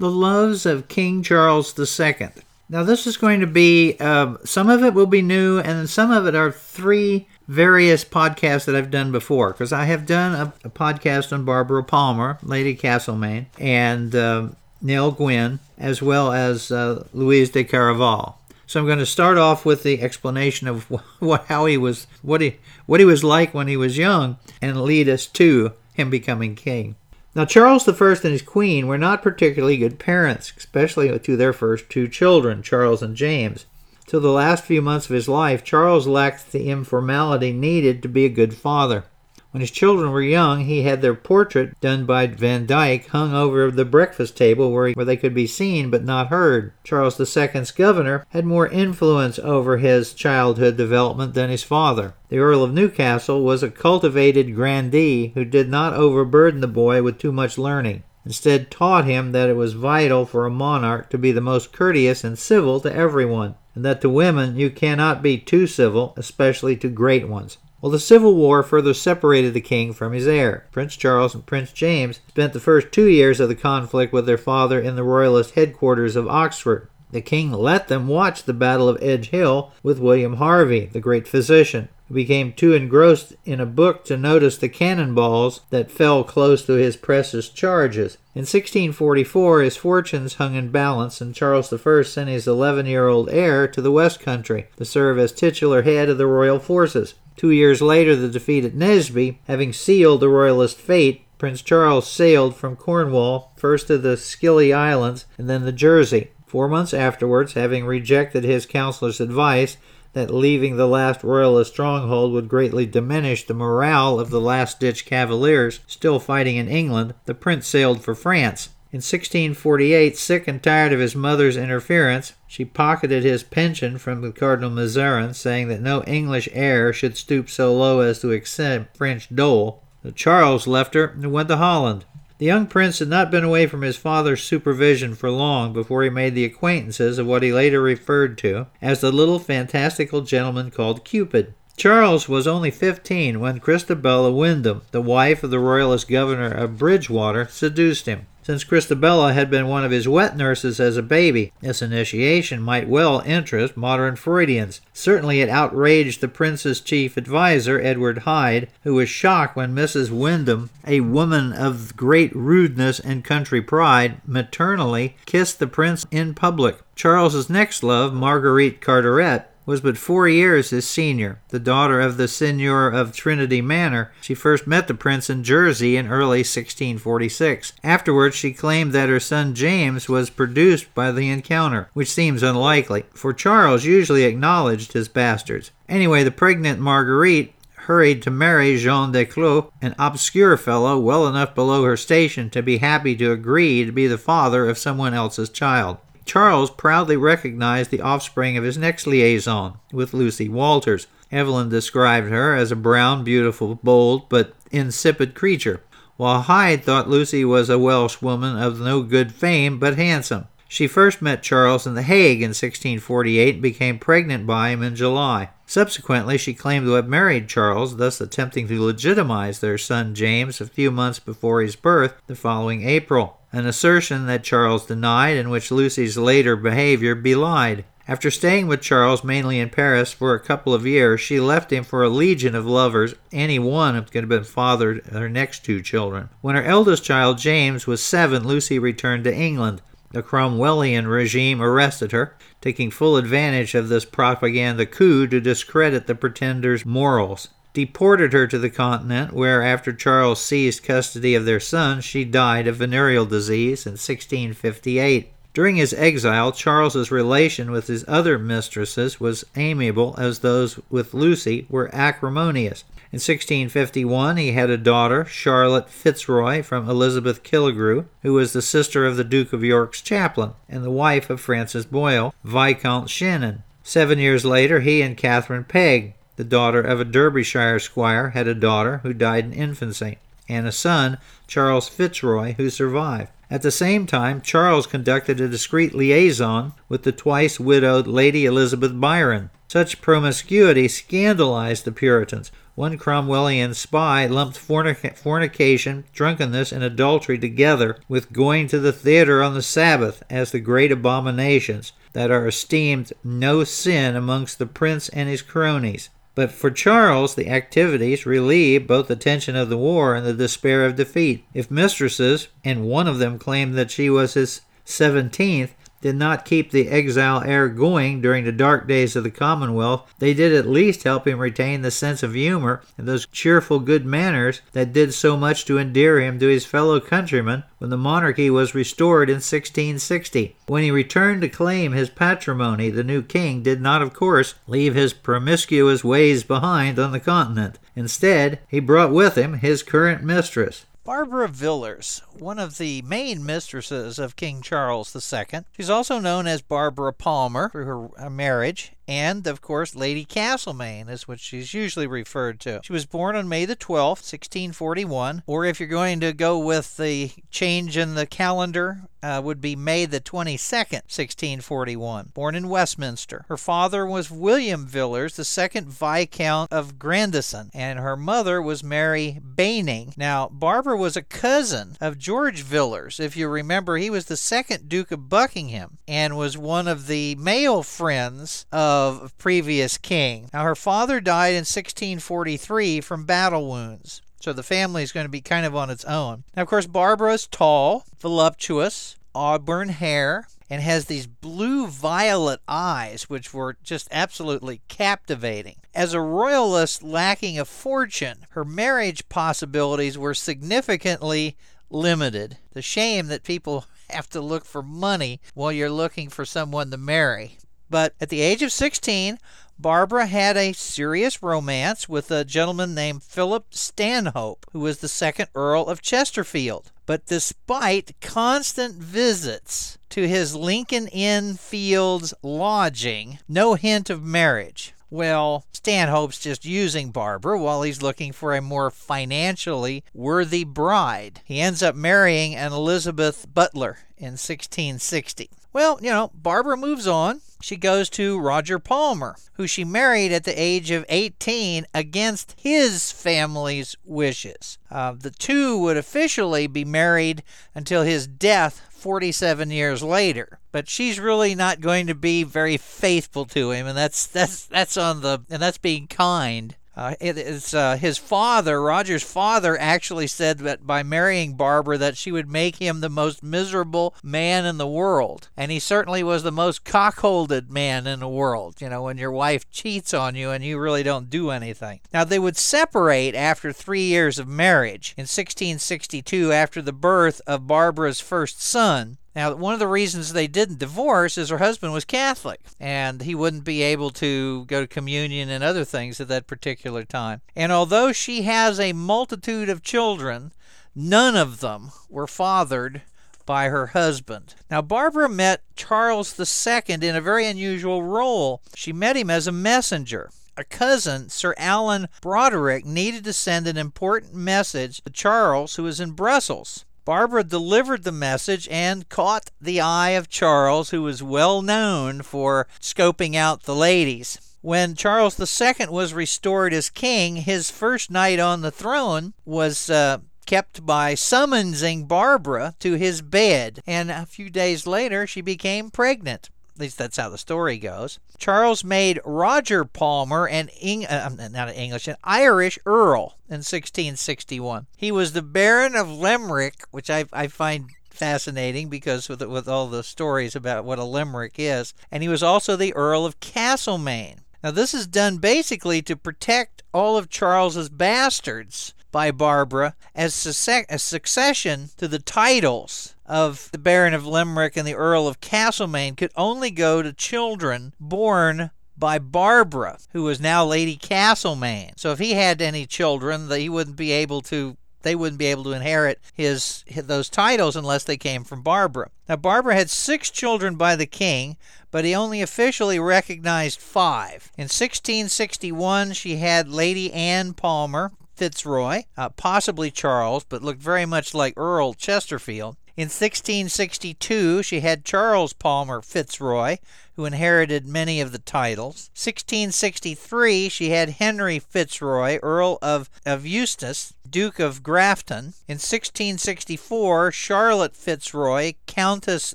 The Loves of King Charles II. Now, this is going to be, uh, some of it will be new, and some of it are three various podcasts that I've done before. Because I have done a, a, podcast on Barbara Palmer, Lady Castlemaine, and uh, Nell Gwyn, as well as uh, Louise de Caraval. So I'm going to start off with the explanation of what, how he was, what he, what he was like when he was young, and lead us to him becoming king. Now, Charles I and his queen were not particularly good parents, especially to their first two children, Charles and James. Till the last few months of his life, Charles lacked the informality needed to be a good father. When his children were young, he had their portrait done by Van Dyck hung over the breakfast table where, he, where they could be seen but not heard. Charles II's governor had more influence over his childhood development than his father. The Earl of Newcastle was a cultivated grandee who did not overburden the boy with too much learning. Instead, taught him that it was vital for a monarch to be the most courteous and civil to everyone, and that to women you cannot be too civil, especially to great ones. Well, the Civil War further separated the king from his heir. Prince Charles and Prince James spent the first two years of the conflict with their father in the royalist headquarters of Oxford. The king let them watch the Battle of Edge Hill with William Harvey, the great physician, became too engrossed in a book to notice the cannonballs that fell close to his precious charges. In 1644, his fortunes hung in balance, and Charles I sent his 11 year old heir to the West Country to serve as titular head of the royal forces. Two years later, the defeat at Naseby, having sealed the royalist fate, Prince Charles sailed from Cornwall first to the Scilly Islands and then the Jersey. Four months afterwards, having rejected his counselor's advice that leaving the last royalist stronghold would greatly diminish the morale of the last ditch cavaliers still fighting in England, the prince sailed for France. In 1648, sick and tired of his mother's interference, she pocketed his pension from the Cardinal Mazarin, saying that no English heir should stoop so low as to accept French dole. Charles left her and went to Holland. The young prince had not been away from his father's supervision for long before he made the acquaintances of what he later referred to as the little fantastical gentleman called Cupid. Charles was only 15 when Christabella Wyndham, the wife of the royalist governor of Bridgewater, seduced him. Since Christabella had been one of his wet nurses as a baby, this initiation might well interest modern Freudians. Certainly it outraged the prince's chief adviser, Edward Hyde, who was shocked when Mrs. Wyndham, a woman of great rudeness and country pride, maternally kissed the prince in public. Charles's next love, Marguerite Carteret, was but four years his senior. The daughter of the seigneur of Trinity Manor, she first met the prince in Jersey in early 1646. Afterwards, she claimed that her son James was produced by the encounter, which seems unlikely, for Charles usually acknowledged his bastards. Anyway, the pregnant Marguerite hurried to marry Jean de Clos, an obscure fellow well enough below her station to be happy to agree to be the father of someone else's child. Charles proudly recognized the offspring of his next liaison with Lucy Walters. Evelyn described her as a brown, beautiful, bold, but insipid creature, while Hyde thought Lucy was a Welsh woman of no good fame but handsome. She first met Charles in The Hague in 1648 and became pregnant by him in July. Subsequently, she claimed to have married Charles, thus attempting to legitimize their son James a few months before his birth the following April an assertion that Charles denied and which Lucy's later behavior belied. After staying with Charles mainly in Paris for a couple of years, she left him for a legion of lovers, any one of could have been fathered her next two children. When her eldest child, James, was seven, Lucy returned to England. The Cromwellian regime arrested her, taking full advantage of this propaganda coup to discredit the pretender's morals deported her to the continent, where, after Charles seized custody of their son, she died of venereal disease in 1658. During his exile, Charles's relation with his other mistresses was amiable as those with Lucy were acrimonious. In 1651, he had a daughter, Charlotte Fitzroy, from Elizabeth Killigrew, who was the sister of the Duke of York's chaplain and the wife of Francis Boyle, Viscount Shannon. Seven years later, he and Catherine Pegg, the daughter of a Derbyshire squire, had a daughter who died in infancy, and a son, Charles Fitzroy, who survived. At the same time, Charles conducted a discreet liaison with the twice widowed Lady Elizabeth Byron. Such promiscuity scandalized the Puritans. one Cromwellian spy lumped fornication, drunkenness, and adultery together with going to the theater on the Sabbath as the great abominations that are esteemed no sin amongst the prince and his cronies. But for Charles, the activities relieved both the tension of the war and the despair of defeat. If mistresses, and one of them claimed that she was his seventeenth, did not keep the exile heir going during the dark days of the Commonwealth, they did at least help him retain the sense of humor and those cheerful good manners that did so much to endear him to his fellow countrymen when the monarchy was restored in 1660. When he returned to claim his patrimony, the new king did not, of course, leave his promiscuous ways behind on the continent. Instead, he brought with him his current mistress, Barbara Villiers, one of the main mistresses of King Charles II. She's also known as Barbara Palmer through her uh, marriage, and of course, Lady Castlemaine is what she's usually referred to. She was born on May the 12th, 1641, or if you're going to go with the change in the calendar, uh, would be May the 22nd, 1641. Born in Westminster. Her father was William Villiers, the second Viscount of Grandison, and her mother was Mary Bayning. Now, Barbara was a cousin of George Villiers. If you remember, he was the second Duke of Buckingham and was one of the male friends of previous king. Now, her father died in 1643 from battle wounds. So the family is going to be kind of on its own. Now, of course, Barbara is tall, voluptuous, auburn hair, and has these blue violet eyes, which were just absolutely captivating. As a royalist lacking a fortune, her marriage possibilities were significantly limited. The shame that people have to look for money while you're looking for someone to marry. But at the age of 16, Barbara had a serious romance with a gentleman named Philip Stanhope, who was the second Earl of Chesterfield. But despite constant visits to his Lincoln Inn Fields lodging, no hint of marriage. Well, Stanhope's just using Barbara while he's looking for a more financially worthy bride. He ends up marrying an Elizabeth Butler in 1660. Well, you know, Barbara moves on she goes to Roger Palmer, who she married at the age of 18 against his family's wishes. Uh, the two would officially be married until his death 47 years later. But she's really not going to be very faithful to him, and that's that's that's on the and that's being kind. Uh, it, it's uh, his father, Roger's father, actually said that by marrying Barbara that she would make him the most miserable man in the world, and he certainly was the most cockholded man in the world. You know, when your wife cheats on you and you really don't do anything. Now they would separate after three years of marriage in 1662 after the birth of Barbara's first son. Now, one of the reasons they didn't divorce is her husband was Catholic, and he wouldn't be able to go to communion and other things at that particular time. And although she has a multitude of children, none of them were fathered by her husband. Now, Barbara met Charles II in a very unusual role. She met him as a messenger a cousin, Sir Alan Broderick, needed to send an important message to Charles, who was in Brussels. Barbara delivered the message and caught the eye of Charles, who was well known for scoping out the ladies. When Charles II was restored as king, his first night on the throne was uh, kept by summoning Barbara to his bed, and a few days later she became pregnant. At least that's how the story goes. Charles made Roger Palmer an Eng- uh, not an English, an Irish earl in 1661. He was the Baron of Limerick, which I, I find fascinating because with with all the stories about what a limerick is, and he was also the Earl of Castlemaine. Now this is done basically to protect all of Charles's bastards by Barbara as succession to the titles of the Baron of Limerick and the Earl of Castlemaine could only go to children born by Barbara, who was now Lady Castlemaine. So if he had any children, he wouldn't be able to they wouldn't be able to inherit his, his those titles unless they came from Barbara. Now Barbara had 6 children by the king, but he only officially recognized 5. In 1661 she had Lady Anne Palmer, Fitzroy, uh, possibly Charles, but looked very much like Earl Chesterfield. In 1662, she had Charles Palmer Fitzroy, who inherited many of the titles. 1663, she had Henry Fitzroy, Earl of, of Euston, Duke of Grafton. In 1664, Charlotte Fitzroy, Countess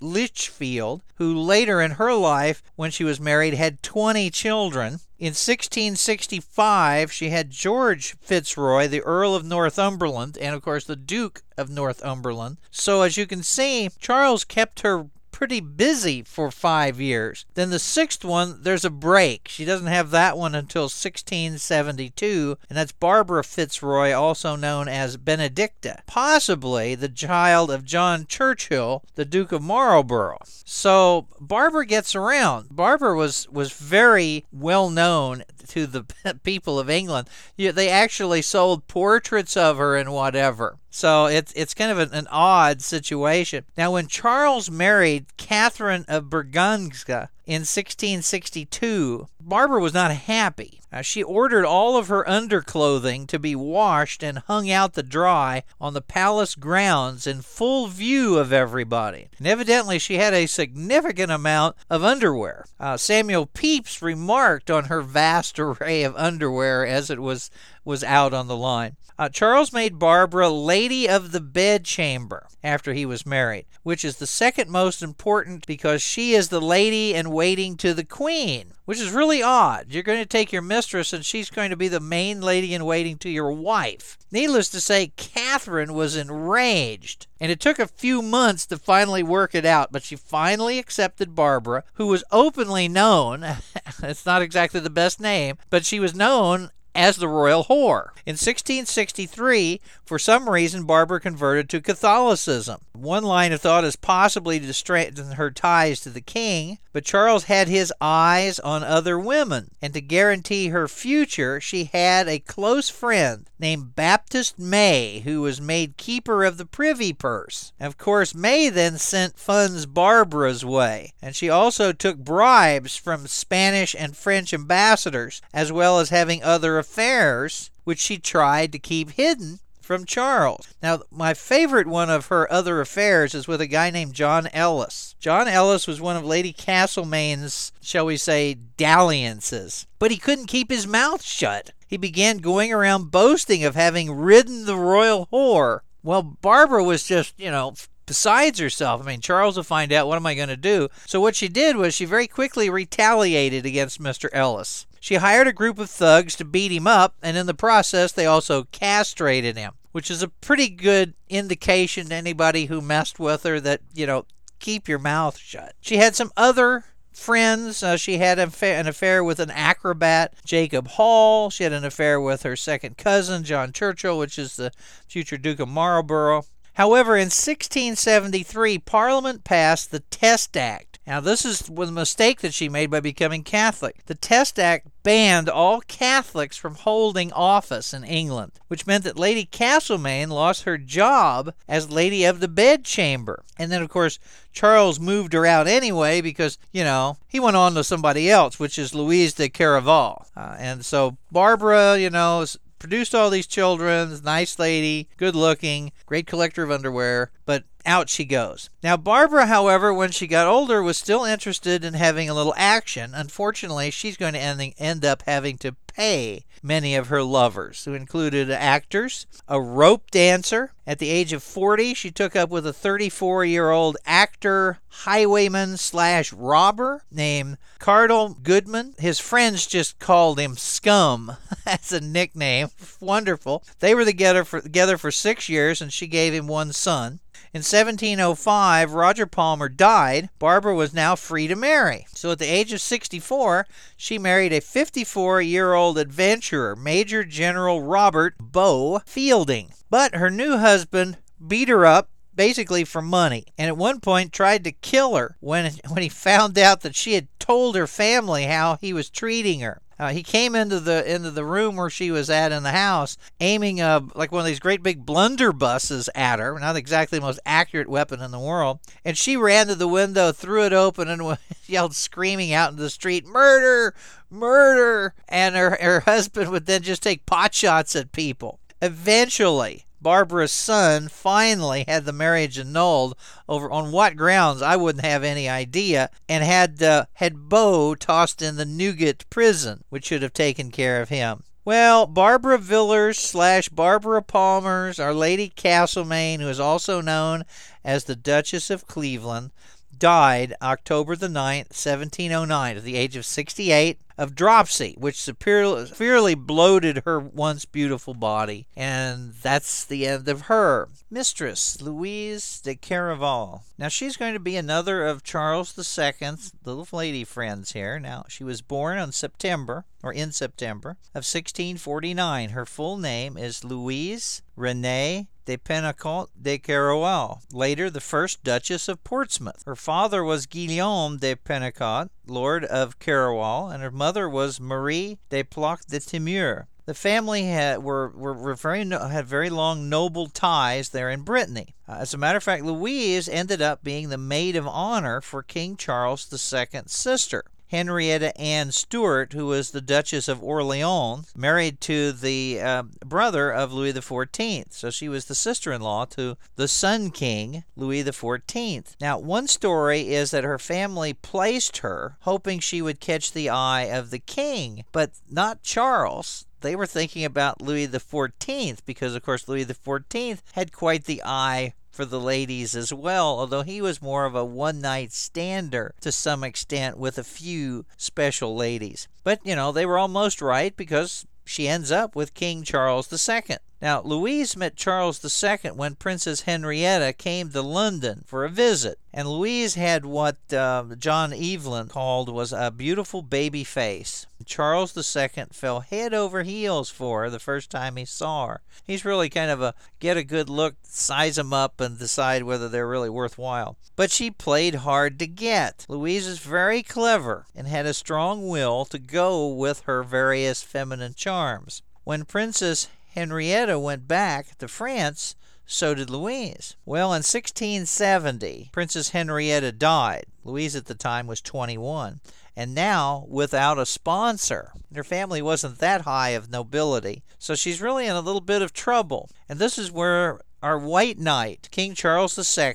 Lichfield, who later in her life, when she was married, had 20 children. In 1665, she had George Fitzroy, the Earl of Northumberland, and of course the Duke of Northumberland. So, as you can see, Charles kept her pretty busy for five years. Then the sixth one, there's a break. She doesn't have that one until 1672, and that's Barbara Fitzroy, also known as Benedicta, possibly the child of John Churchill, the Duke of Marlborough. So Barbara gets around. Barbara was was very well known to the people of England. They actually sold portraits of her and whatever. So it's it's kind of an, an, odd situation. Now, when Charles married Catherine of Braganza in 1662, Barbara was not happy. She ordered all of her underclothing to be washed and hung out to dry on the palace grounds in full view of everybody. And evidently, she had a significant amount of underwear. Uh, Samuel Pepys remarked on her vast array of underwear as it was was out on the line. Uh, Charles made Barbara Lady of the Bedchamber after he was married, which is the second most important because she is the lady in waiting to the queen, which is really odd. You're going to take your mistress and she's going to be the main lady in waiting to your wife. Needless to say, Catherine was enraged, and it took a few months to finally work it out, but she finally accepted Barbara, who was openly known, it's not exactly the best name, but she was known as the royal whore. In 1663, for some reason, Barbara converted to Catholicism. One line of thought is possibly to strengthen her ties to the king, but Charles had his eyes on other women, and to guarantee her future, she had a close friend named Baptist May, who was made keeper of the privy purse. Of course, May then sent funds Barbara's way, and she also took bribes from Spanish and French ambassadors, as well as having other affairs, which she tried to keep hidden from Charles. Now, my favorite one of her other affairs is with a guy named John Ellis. John Ellis was one of Lady Castlemaine's, shall we say, dalliances, but he couldn't keep his mouth shut. He began going around boasting of having ridden the royal whore. Well, Barbara was just, you know, besides herself. I mean, Charles will find out what am I going to do? So what she did was she very quickly retaliated against Mr. Ellis. She hired a group of thugs to beat him up, and in the process, they also castrated him, which is a pretty good indication to anybody who messed with her that, you know, keep your mouth shut. She had some other friends. Uh, she had an affair with an acrobat, Jacob Hall. She had an affair with her second cousin, John Churchill, which is the future Duke of Marlborough. However, in 1673, Parliament passed the Test Act now, this is the mistake that she made by becoming Catholic. The Test Act banned all Catholics from holding office in England, which meant that Lady Castlemaine lost her job as Lady of the Bedchamber. And then, of course, Charles moved her out anyway because, you know, he went on to somebody else, which is Louise de Caraval. Uh, and so Barbara, you know, produced all these children, nice lady, good looking, great collector of underwear, but out she goes. Now, Barbara, however, when she got older, was still interested in having a little action. Unfortunately, she's going to end, end up having to pay many of her lovers, who included actors, a rope dancer. At the age of 40, she took up with a 34 year old actor, highwayman slash robber named Cardinal Goodman. His friends just called him Scum. That's a nickname. Wonderful. They were together for, together for six years, and she gave him one son. In 1705, Roger Palmer died. Barbara was now free to marry. So at the age of 64, she married a 54 year old adventurer, Major General Robert Beau Fielding. But her new husband beat her up basically for money and at one point tried to kill her when when he found out that she had told her family how he was treating her uh, he came into the into the room where she was at in the house, aiming a like one of these great big blunderbusses at her. Not exactly the most accurate weapon in the world. And she ran to the window, threw it open, and yelled, screaming out into the street, "Murder! Murder!" And her her husband would then just take pot shots at people. Eventually, Barbara's son finally had the marriage annulled over on what grounds I wouldn't have any idea, and had uh, had Beau tossed in the Newgate prison, which should have taken care of him. Well, Barbara Villiers slash Barbara Palmers, Our Lady Castlemaine, who is also known as the Duchess of Cleveland, died October the 9th, 1709, at the age of 68 of dropsy, which severely bloated her once beautiful body. And that's the end of her. Mistress Louise de Caraval. Now, she's going to be another of Charles II's little lady friends here. Now, she was born on September, or in September, of 1649. Her full name is Louise Renee de Pennecaut de Caraval, later the first Duchess of Portsmouth. Her father was Guillaume de Pennecaut, Lord of Caraval, and her mother was Marie de Ploc de Timur. The family had were, were, were very had very long noble ties there in Brittany. Uh, as a matter of fact, Louise ended up being the maid of honor for King Charles II's sister. Henrietta Ann Stuart, who was the Duchess of Orleans, married to the uh, brother of Louis XIV. So she was the sister in law to the Sun King, Louis XIV. Now, one story is that her family placed her hoping she would catch the eye of the king, but not Charles they were thinking about Louis XIV because, of course, Louis XIV had quite the eye for the ladies as well, although he was more of a one night stander to some extent with a few special ladies. But, you know, they were almost right because she ends up with King Charles II. Now, Louise met Charles II when Princess Henrietta came to London for a visit, and Louise had what uh, John Evelyn called was a beautiful baby face. Charles II fell head over heels for her the first time he saw her. He's really kind of a get a good look, size them up, and decide whether they're really worthwhile. But she played hard to get. Louise is very clever and had a strong will to go with her various feminine charms. When Princess Henrietta went back to France, so did Louise. Well, in 1670, Princess Henrietta died. Louise at the time was 21, and now without a sponsor. Her family wasn't that high of nobility, so she's really in a little bit of trouble. And this is where our white knight, King Charles II,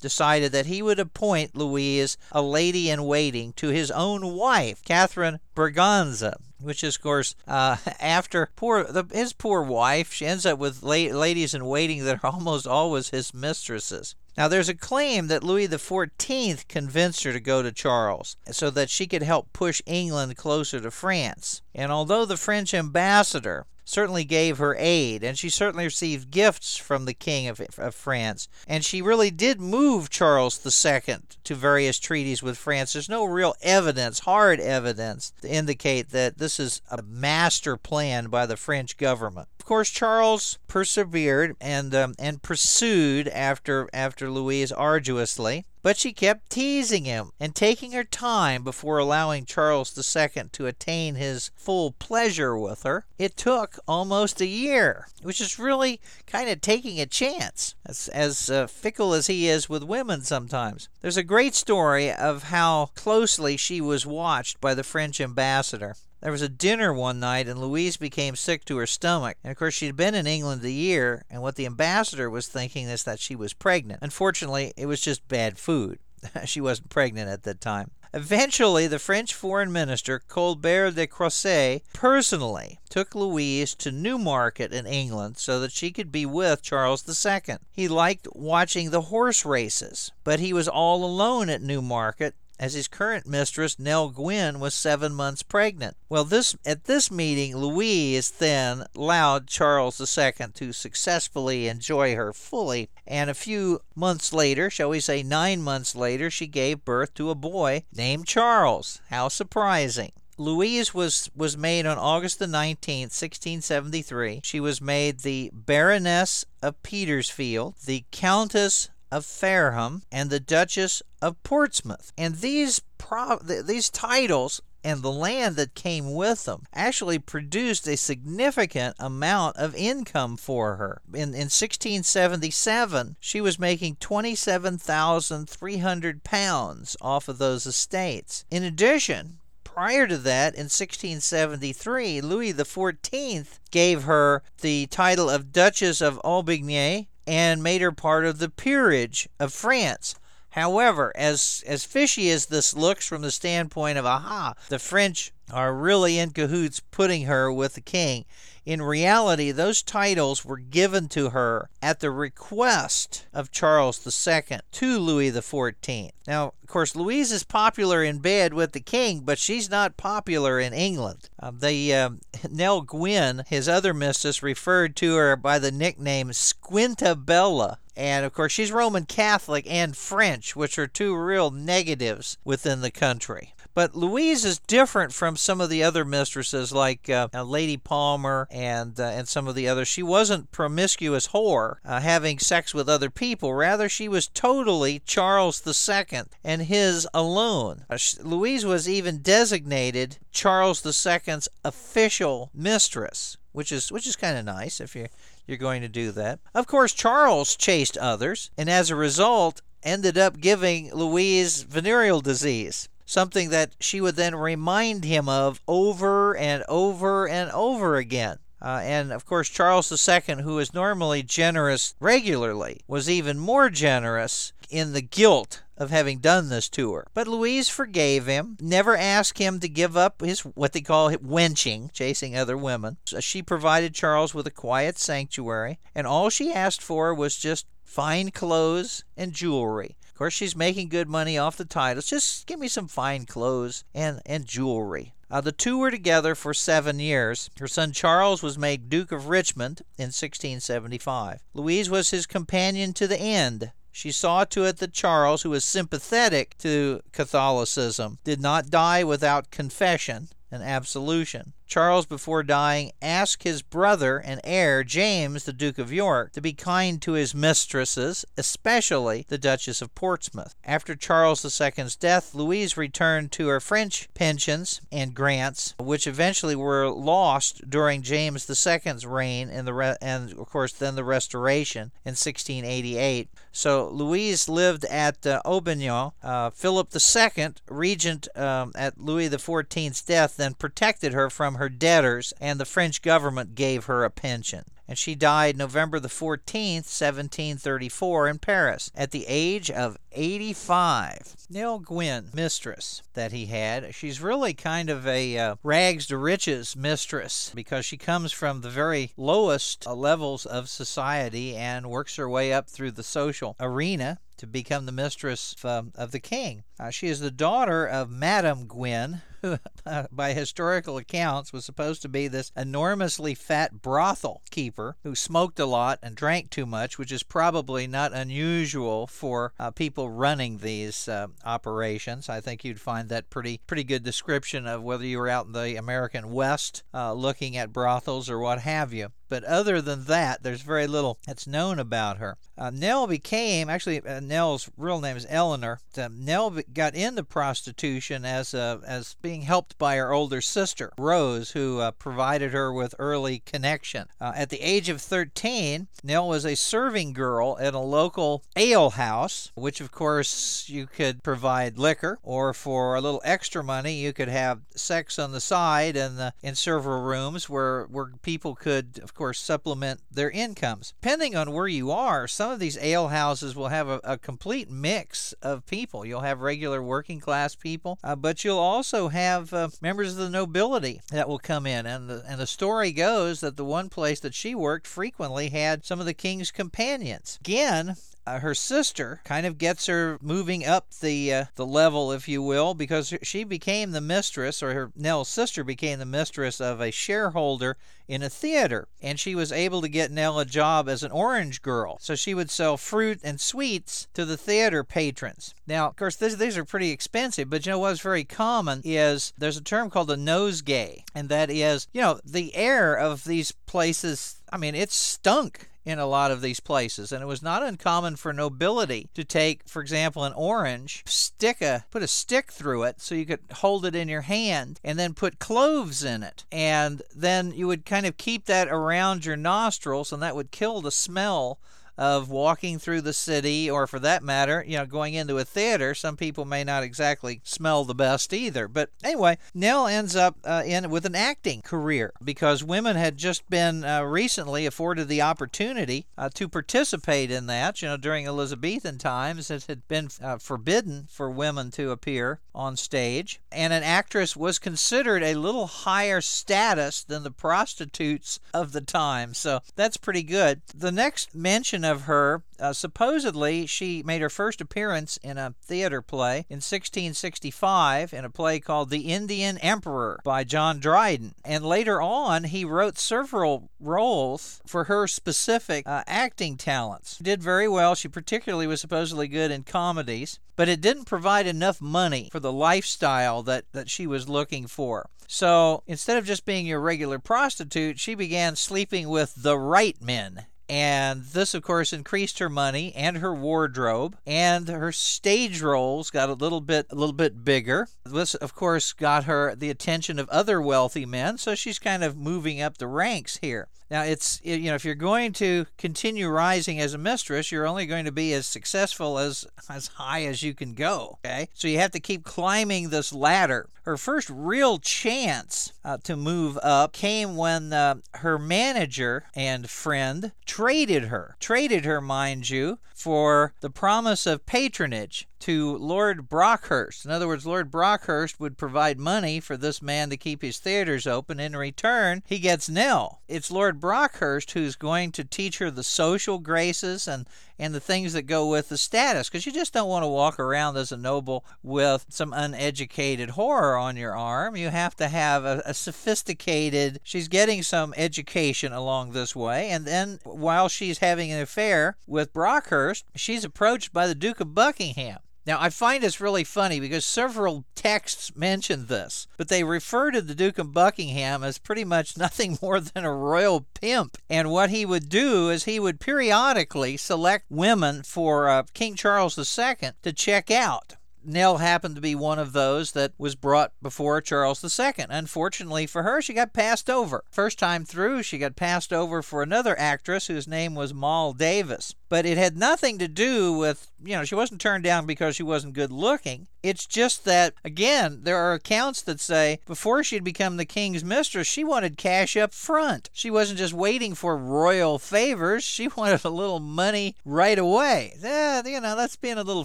decided that he would appoint Louise a lady in waiting to his own wife, Catherine Braganza, which is, of course, uh, after poor the, his poor wife, she ends up with la- ladies in waiting that are almost always his mistresses. Now, there's a claim that Louis XIV convinced her to go to Charles so that she could help push England closer to France. And although the French ambassador certainly gave her aid, and she certainly received gifts from the King of, of France. And she really did move Charles II to various treaties with France. There's no real evidence, hard evidence, to indicate that this is a master plan by the French government. Of course, Charles persevered and um, and pursued after after Louise arduously. But she kept teasing him and taking her time before allowing Charles II to attain his full pleasure with her. It took almost a year, which is really kind of taking a chance, as, as uh, fickle as he is with women sometimes. There's a great story of how closely she was watched by the French ambassador. There was a dinner one night, and Louise became sick to her stomach. And of course, she'd been in England a year, and what the ambassador was thinking is that she was pregnant. Unfortunately, it was just bad food. she wasn't pregnant at that time. Eventually, the French foreign minister, Colbert de Croissy, personally took Louise to Newmarket in England so that she could be with Charles II. He liked watching the horse races, but he was all alone at Newmarket as his current mistress, Nell Gwynn, was seven months pregnant. Well, this at this meeting, Louise then allowed Charles II to successfully enjoy her fully, and a few months later, shall we say nine months later, she gave birth to a boy named Charles. How surprising! Louise was, was made on August the 19th, 1673. She was made the Baroness of Petersfield, the Countess of Fareham and the Duchess of Portsmouth. And these pro- these titles and the land that came with them actually produced a significant amount of income for her. In, in 1677, she was making 27,300 pounds off of those estates. In addition, prior to that, in 1673, Louis XIV gave her the title of Duchess of Aubigny and made her part of the peerage of France. However, as as fishy as this looks from the standpoint of aha, the French are really in cahoots putting her with the king. In reality, those titles were given to her at the request of Charles II to Louis XIV. Now, of course, Louise is popular in bed with the king, but she's not popular in England. Um, the um, Nell Gwyn, his other mistress, referred to her by the nickname Squintabella. And of course, she's Roman Catholic and French, which are two real negatives within the country. But Louise is different from some of the other mistresses, like uh, Lady Palmer and uh, and some of the others. She wasn't promiscuous whore, uh, having sex with other people. Rather, she was totally Charles II and his alone. Uh, Louise was even designated Charles II's official mistress, which is which is kind of nice if you you're going to do that. Of course, Charles chased others, and as a result, ended up giving Louise venereal disease something that she would then remind him of over and over and over again. Uh, and of course, Charles II, who is normally generous regularly, was even more generous in the guilt of having done this to her. But Louise forgave him, never asked him to give up his what they call wenching, chasing other women. So she provided Charles with a quiet sanctuary, and all she asked for was just fine clothes and jewelry course, she's making good money off the titles. Just give me some fine clothes and, and jewelry. Uh, the two were together for seven years. Her son Charles was made Duke of Richmond in 1675. Louise was his companion to the end. She saw to it that Charles, who was sympathetic to Catholicism, did not die without confession and absolution. Charles, before dying, asked his brother and heir, James, the Duke of York, to be kind to his mistresses, especially the Duchess of Portsmouth. After Charles II's death, Louise returned to her French pensions and grants, which eventually were lost during James II's reign and, re- and of course, then the Restoration in 1688. So Louise lived at uh, Aubigny. Uh, Philip II, regent um, at Louis XIV's death, then protected her from her debtors, and the French government gave her a pension. And she died November the 14th, 1734, in Paris, at the age of 85. Nell Gwyn, mistress that he had, she's really kind of a uh, rags to riches mistress because she comes from the very lowest uh, levels of society and works her way up through the social arena to become the mistress um, of the king. Uh, she is the daughter of Madame Gwyn, who, by historical accounts, was supposed to be this enormously fat brothel keeper who smoked a lot and drank too much, which is probably not unusual for uh, people running these uh, operations. I think you'd find that pretty pretty good description of whether you were out in the American West uh, looking at brothels or what have you. But other than that, there's very little that's known about her. Uh, Nell became actually uh, Nell's real name is Eleanor. Nell got into prostitution as a, as being helped by her older sister Rose, who uh, provided her with early connection. Uh, at the age of 13, Nell was a serving girl at a local ale house, which of course you could provide liquor, or for a little extra money you could have sex on the side in the in several rooms where where people could of course, supplement their incomes. Depending on where you are, some of these ale houses will have a, a complete mix of people. You'll have regular working class people, uh, but you'll also have uh, members of the nobility that will come in. And the, and the story goes that the one place that she worked frequently had some of the king's companions. Again, uh, her sister kind of gets her moving up the uh, the level, if you will, because she became the mistress, or her Nell's sister became the mistress of a shareholder in a theater, and she was able to get Nell a job as an orange girl. So she would sell fruit and sweets to the theater patrons. Now, of course, this, these are pretty expensive, but you know what's very common is there's a term called a nosegay, and that is, you know, the air of these places. I mean, it stunk in a lot of these places. And it was not uncommon for nobility to take, for example, an orange, stick a put a stick through it so you could hold it in your hand, and then put cloves in it. And then you would kind of keep that around your nostrils, and that would kill the smell of walking through the city, or for that matter, you know, going into a theater. Some people may not exactly smell the best either. But anyway, Nell ends up uh, in with an acting career because women had just been uh, recently afforded the opportunity uh, to participate in that. You know, during Elizabethan times, it had been uh, forbidden for women to appear on stage, and an actress was considered a little higher status than the prostitutes of the time. So that's pretty good. The next mention of her, uh, supposedly, she made her first appearance in a theater play in 1665 in a play called The Indian Emperor by John Dryden. And later on, he wrote several roles for her specific uh, acting talents. She did very well. She particularly was supposedly good in comedies, but it didn't provide enough money for the lifestyle that, that she was looking for. So instead of just being your regular prostitute, she began sleeping with the right men and this, of course, increased her money and her wardrobe, and her stage roles got a little bit, a little bit bigger. This, of course, got her the attention of other wealthy men, so she's kind of moving up the ranks here. Now, it's you know, if you're going to continue rising as a mistress, you're only going to be as successful as as high as you can go. Okay, so you have to keep climbing this ladder. Her first real chance uh, to move up came when uh, her manager and friend traded her, traded her, mind you, for the promise of patronage to Lord Buckhurst. In other words, Lord Buckhurst would provide money for this man to keep his theaters open. In return, he gets Nell. It's Lord Buckhurst who's going to teach her the social graces and and the things that go with the status because you just don't want to walk around as a noble with some uneducated horror on your arm. You have to have a, a sophisticated, she's getting some education along this way. And then while she's having an affair with Buckhurst, she's approached by the Duke of Buckingham. Now, I find this really funny because several texts mention this, but they refer to the Duke of Buckingham as pretty much nothing more than a royal pimp. And what he would do is he would periodically select women for uh, King Charles II to check out. Nell happened to be one of those that was brought before Charles II. Unfortunately for her, she got passed over. First time through, she got passed over for another actress whose name was Moll Davis but it had nothing to do with, you know, she wasn't turned down because she wasn't good looking. It's just that, again, there are accounts that say before she'd become the king's mistress, she wanted cash up front. She wasn't just waiting for royal favors, she wanted a little money right away. Eh, you know, that's being a little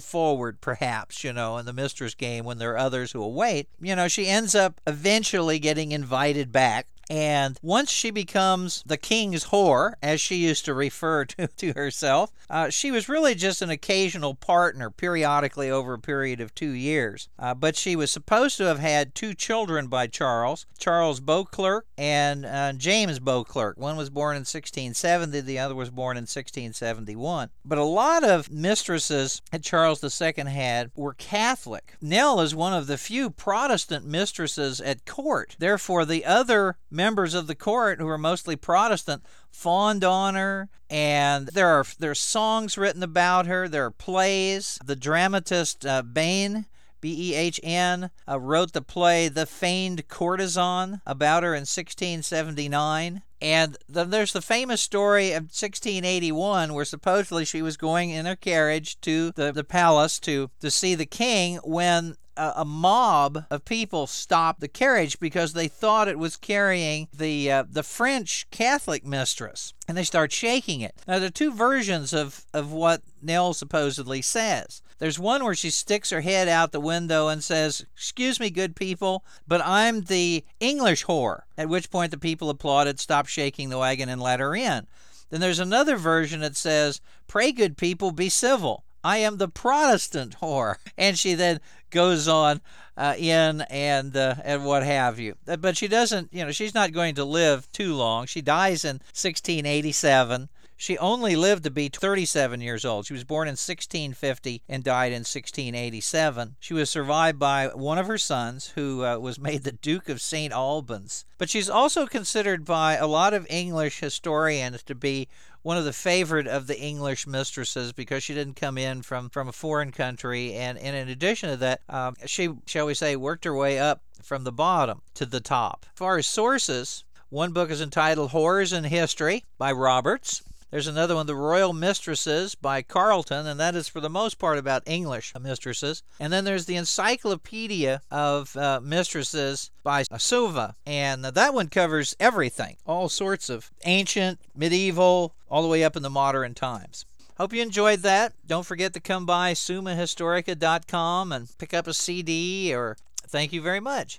forward, perhaps, you know, in the mistress game when there are others who will wait. You know, she ends up eventually getting invited back and once she becomes the king's whore, as she used to refer to, to herself, uh, she was really just an occasional partner periodically over a period of two years. Uh, but she was supposed to have had two children by Charles Charles Beauclerk and uh, James Beauclerk. One was born in 1670, the other was born in 1671. But a lot of mistresses that Charles II had were Catholic. Nell is one of the few Protestant mistresses at court. Therefore, the other members of the court who are mostly Protestant fawned on her and there are there are songs written about her. There are plays. The dramatist uh, Behn B-E-H-N uh, wrote the play The Feigned Courtesan about her in 1679 and then there's the famous story of 1681 where supposedly she was going in her carriage to the, the palace to, to see the king when a, a mob of people stopped the carriage because they thought it was carrying the uh, the French Catholic mistress, and they start shaking it. Now there are two versions of of what Nell supposedly says. There's one where she sticks her head out the window and says, "Excuse me, good people, but I'm the English whore." At which point the people applauded, stopped shaking the wagon, and let her in. Then there's another version that says, Pray, good people, be civil. I am the Protestant whore. And she then goes on uh, in and uh, and what have you. Uh, but she doesn't, you know, she's not going to live too long. She dies in 1687. She only lived to be 37 years old. She was born in 1650 and died in 1687. She was survived by one of her sons, who uh, was made the Duke of St. Albans. But she's also considered by a lot of English historians to be one of the favorite of the English mistresses because she didn't come in from, from a foreign country. And, and in addition to that, um, she, shall we say, worked her way up from the bottom to the top. As far as sources, one book is entitled Whores in History by Roberts. There's another one, The Royal Mistresses by Carleton, and that is for the most part about English mistresses. And then there's the Encyclopedia of uh, Mistresses by Suva, and that one covers everything, all sorts of ancient, medieval, all the way up in the modern times. Hope you enjoyed that. Don't forget to come by sumahistorica.com and pick up a CD or thank you very much.